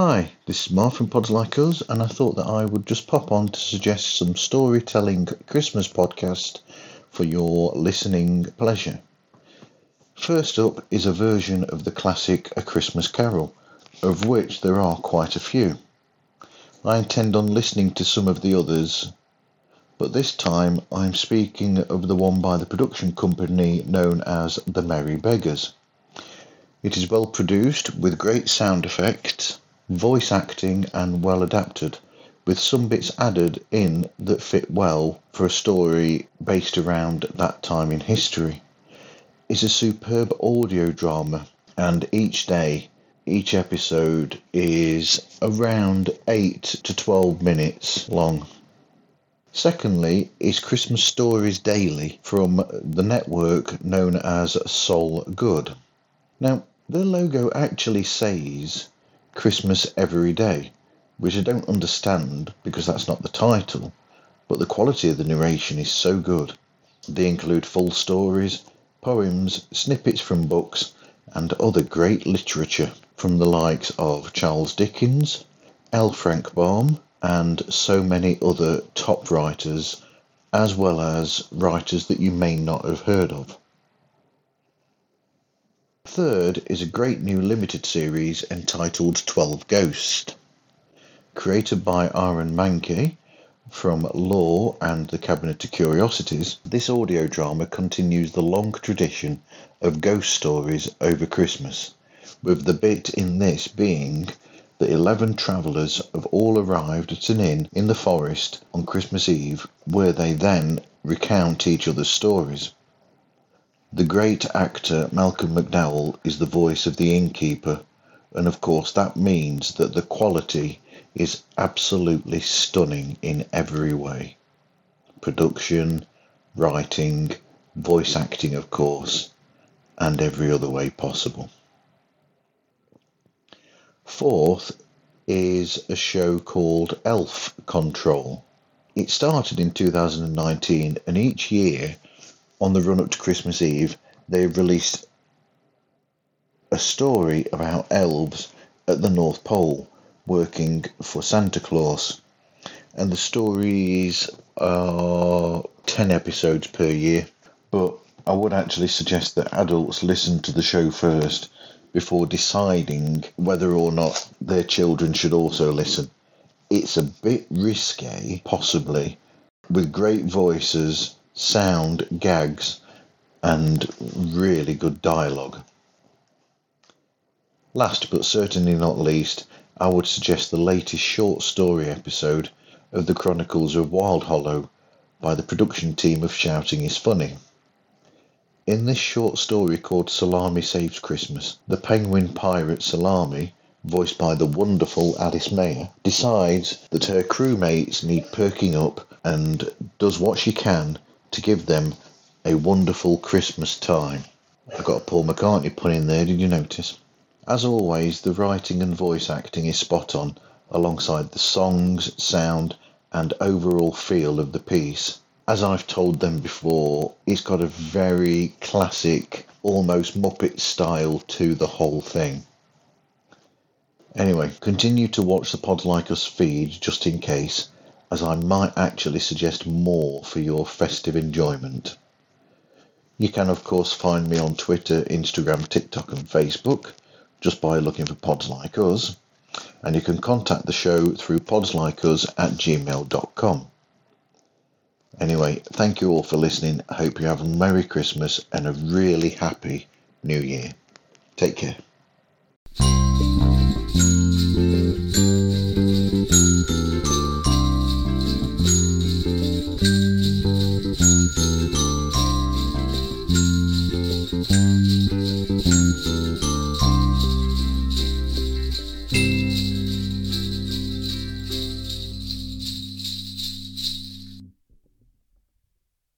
Hi, this is Mark from Pods Like Us, and I thought that I would just pop on to suggest some storytelling Christmas podcast for your listening pleasure. First up is a version of the classic A Christmas Carol, of which there are quite a few. I intend on listening to some of the others, but this time I'm speaking of the one by the production company known as The Merry Beggars. It is well produced with great sound effects voice acting and well adapted, with some bits added in that fit well for a story based around that time in history. It's a superb audio drama, and each day, each episode is around 8 to 12 minutes long. Secondly, is Christmas Stories Daily from the network known as Soul Good. Now, the logo actually says Christmas Every Day, which I don't understand because that's not the title, but the quality of the narration is so good. They include full stories, poems, snippets from books, and other great literature from the likes of Charles Dickens, L. Frank Baum, and so many other top writers, as well as writers that you may not have heard of. Third is a great new limited series entitled 12 Ghosts. Created by Aaron Mahnke from Lore and the Cabinet of Curiosities, this audio drama continues the long tradition of ghost stories over Christmas, with the bit in this being that 11 travellers have all arrived at an inn in the forest on Christmas Eve, where they then recount each other's stories. The great actor Malcolm McDowell is the voice of the innkeeper, and of course that means that the quality is absolutely stunning in every way. Production, writing, voice acting, of course, and every other way possible. Fourth is a show called Elf Control. It started in 2019 and each year on the run up to Christmas Eve, they released a story about elves at the North Pole working for Santa Claus. And the stories are 10 episodes per year, but I would actually suggest that adults listen to the show first before deciding whether or not their children should also listen. It's a bit risque, possibly, with great voices sound, gags, and really good dialogue. Last but certainly not least, I would suggest the latest short story episode of the Chronicles of Wild Hollow by the production team of Shouting is Funny. In this short story called Salami Saves Christmas, the penguin pirate Salami, voiced by the wonderful Alice Mayer, decides that her crewmates need perking up and does what she can to give them a wonderful Christmas time. I got a Paul McCartney pun in there, did you notice? As always, the writing and voice acting is spot on, alongside the songs, sound, and overall feel of the piece. As I've told them before, it's got a very classic, almost Muppet style to the whole thing. Anyway, continue to watch the Pod Like Us feed just in case, as I might actually suggest more for your festive enjoyment. You can, of course, find me on Twitter, Instagram, TikTok, and Facebook just by looking for Pods Like Us, and you can contact the show through podslikeus at gmail.com. Anyway, thank you all for listening. I hope you have a Merry Christmas and a really happy New Year. Take care.